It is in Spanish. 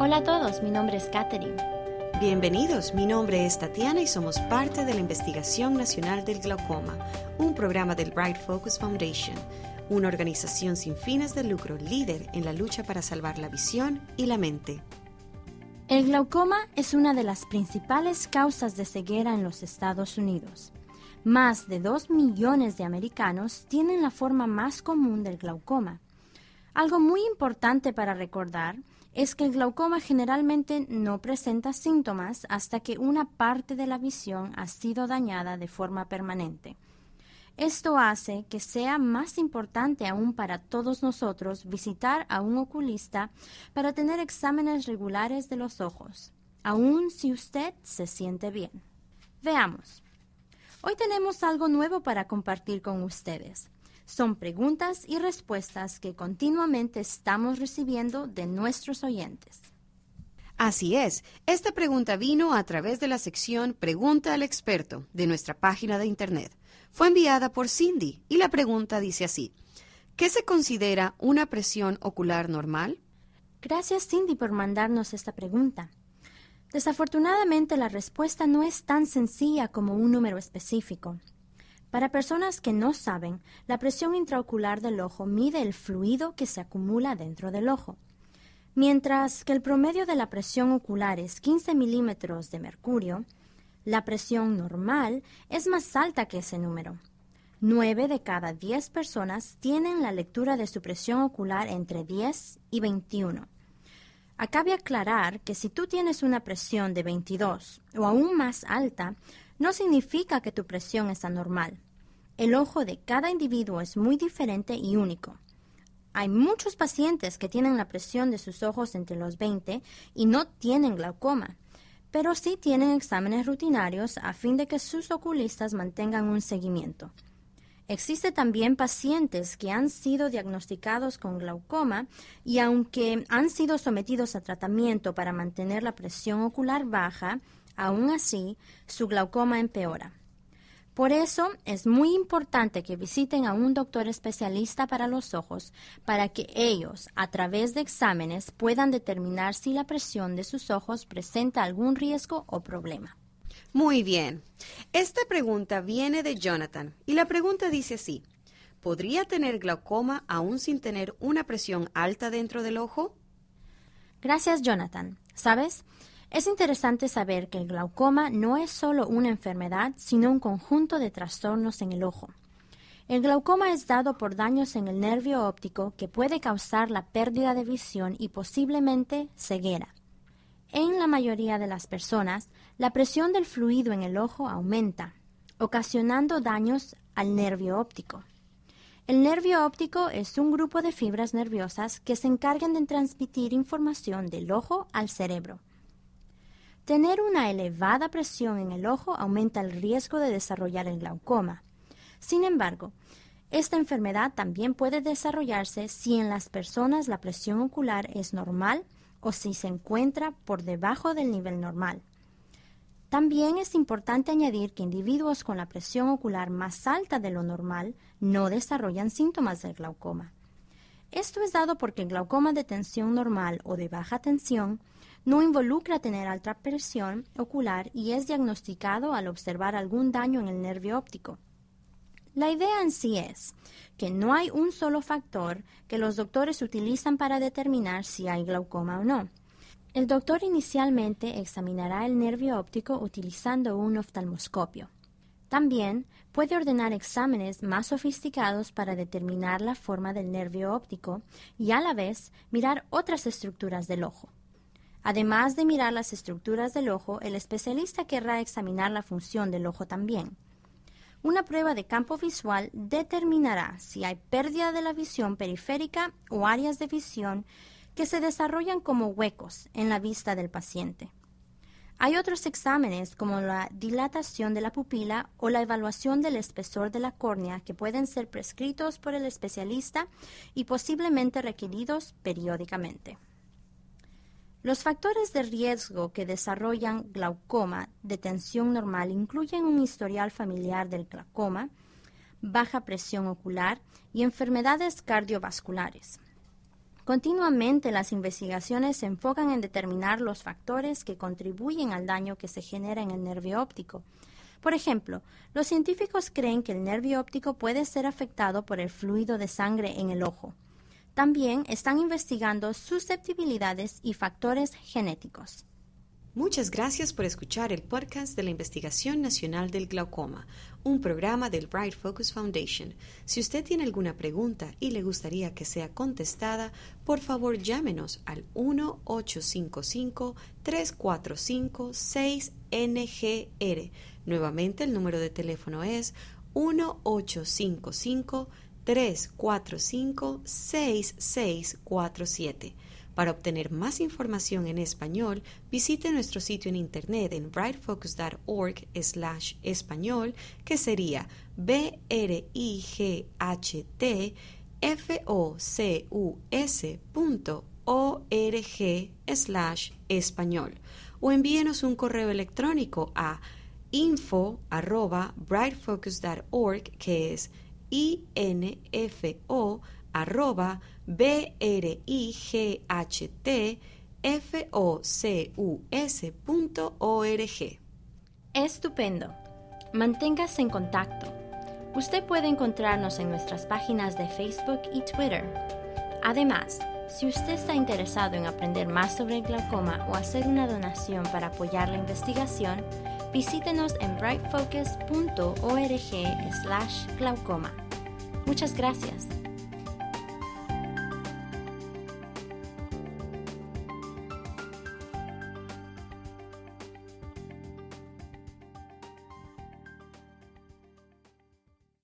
Hola a todos, mi nombre es Katherine. Bienvenidos, mi nombre es Tatiana y somos parte de la Investigación Nacional del Glaucoma, un programa del Bright Focus Foundation, una organización sin fines de lucro líder en la lucha para salvar la visión y la mente. El glaucoma es una de las principales causas de ceguera en los Estados Unidos. Más de 2 millones de americanos tienen la forma más común del glaucoma. Algo muy importante para recordar es que el glaucoma generalmente no presenta síntomas hasta que una parte de la visión ha sido dañada de forma permanente. Esto hace que sea más importante aún para todos nosotros visitar a un oculista para tener exámenes regulares de los ojos, aun si usted se siente bien. Veamos. Hoy tenemos algo nuevo para compartir con ustedes. Son preguntas y respuestas que continuamente estamos recibiendo de nuestros oyentes. Así es, esta pregunta vino a través de la sección Pregunta al experto de nuestra página de Internet. Fue enviada por Cindy y la pregunta dice así, ¿qué se considera una presión ocular normal? Gracias Cindy por mandarnos esta pregunta. Desafortunadamente la respuesta no es tan sencilla como un número específico. Para personas que no saben, la presión intraocular del ojo mide el fluido que se acumula dentro del ojo. Mientras que el promedio de la presión ocular es 15 milímetros de mercurio, la presión normal es más alta que ese número. 9 de cada 10 personas tienen la lectura de su presión ocular entre 10 y 21. Acabe aclarar que si tú tienes una presión de 22 o aún más alta, no significa que tu presión es anormal. El ojo de cada individuo es muy diferente y único. Hay muchos pacientes que tienen la presión de sus ojos entre los 20 y no tienen glaucoma, pero sí tienen exámenes rutinarios a fin de que sus oculistas mantengan un seguimiento. Existe también pacientes que han sido diagnosticados con glaucoma y aunque han sido sometidos a tratamiento para mantener la presión ocular baja, Aún así, su glaucoma empeora. Por eso es muy importante que visiten a un doctor especialista para los ojos para que ellos, a través de exámenes, puedan determinar si la presión de sus ojos presenta algún riesgo o problema. Muy bien. Esta pregunta viene de Jonathan y la pregunta dice así. ¿Podría tener glaucoma aún sin tener una presión alta dentro del ojo? Gracias, Jonathan. ¿Sabes? Es interesante saber que el glaucoma no es solo una enfermedad, sino un conjunto de trastornos en el ojo. El glaucoma es dado por daños en el nervio óptico que puede causar la pérdida de visión y posiblemente ceguera. En la mayoría de las personas, la presión del fluido en el ojo aumenta, ocasionando daños al nervio óptico. El nervio óptico es un grupo de fibras nerviosas que se encargan de transmitir información del ojo al cerebro. Tener una elevada presión en el ojo aumenta el riesgo de desarrollar el glaucoma. Sin embargo, esta enfermedad también puede desarrollarse si en las personas la presión ocular es normal o si se encuentra por debajo del nivel normal. También es importante añadir que individuos con la presión ocular más alta de lo normal no desarrollan síntomas del glaucoma. Esto es dado porque el glaucoma de tensión normal o de baja tensión no involucra tener alta presión ocular y es diagnosticado al observar algún daño en el nervio óptico. La idea en sí es que no hay un solo factor que los doctores utilizan para determinar si hay glaucoma o no. El doctor inicialmente examinará el nervio óptico utilizando un oftalmoscopio. También puede ordenar exámenes más sofisticados para determinar la forma del nervio óptico y a la vez mirar otras estructuras del ojo. Además de mirar las estructuras del ojo, el especialista querrá examinar la función del ojo también. Una prueba de campo visual determinará si hay pérdida de la visión periférica o áreas de visión que se desarrollan como huecos en la vista del paciente. Hay otros exámenes como la dilatación de la pupila o la evaluación del espesor de la córnea que pueden ser prescritos por el especialista y posiblemente requeridos periódicamente. Los factores de riesgo que desarrollan glaucoma de tensión normal incluyen un historial familiar del glaucoma, baja presión ocular y enfermedades cardiovasculares. Continuamente las investigaciones se enfocan en determinar los factores que contribuyen al daño que se genera en el nervio óptico. Por ejemplo, los científicos creen que el nervio óptico puede ser afectado por el fluido de sangre en el ojo. También están investigando susceptibilidades y factores genéticos. Muchas gracias por escuchar el podcast de la Investigación Nacional del Glaucoma, un programa del Bright Focus Foundation. Si usted tiene alguna pregunta y le gustaría que sea contestada, por favor llámenos al 1-855-345-6NGR. Nuevamente el número de teléfono es 1-855-345-6647. Para obtener más información en español, visite nuestro sitio en internet en brightfocus.org slash español, que sería b r i g h t f o c u s slash español o envíenos un correo electrónico a info arroba brightfocus.org que es info arroba. Estupendo. Manténgase en contacto. Usted puede encontrarnos en nuestras páginas de Facebook y Twitter. Además, si usted está interesado en aprender más sobre el glaucoma o hacer una donación para apoyar la investigación, visítenos en brightfocus.org/glaucoma. Muchas gracias.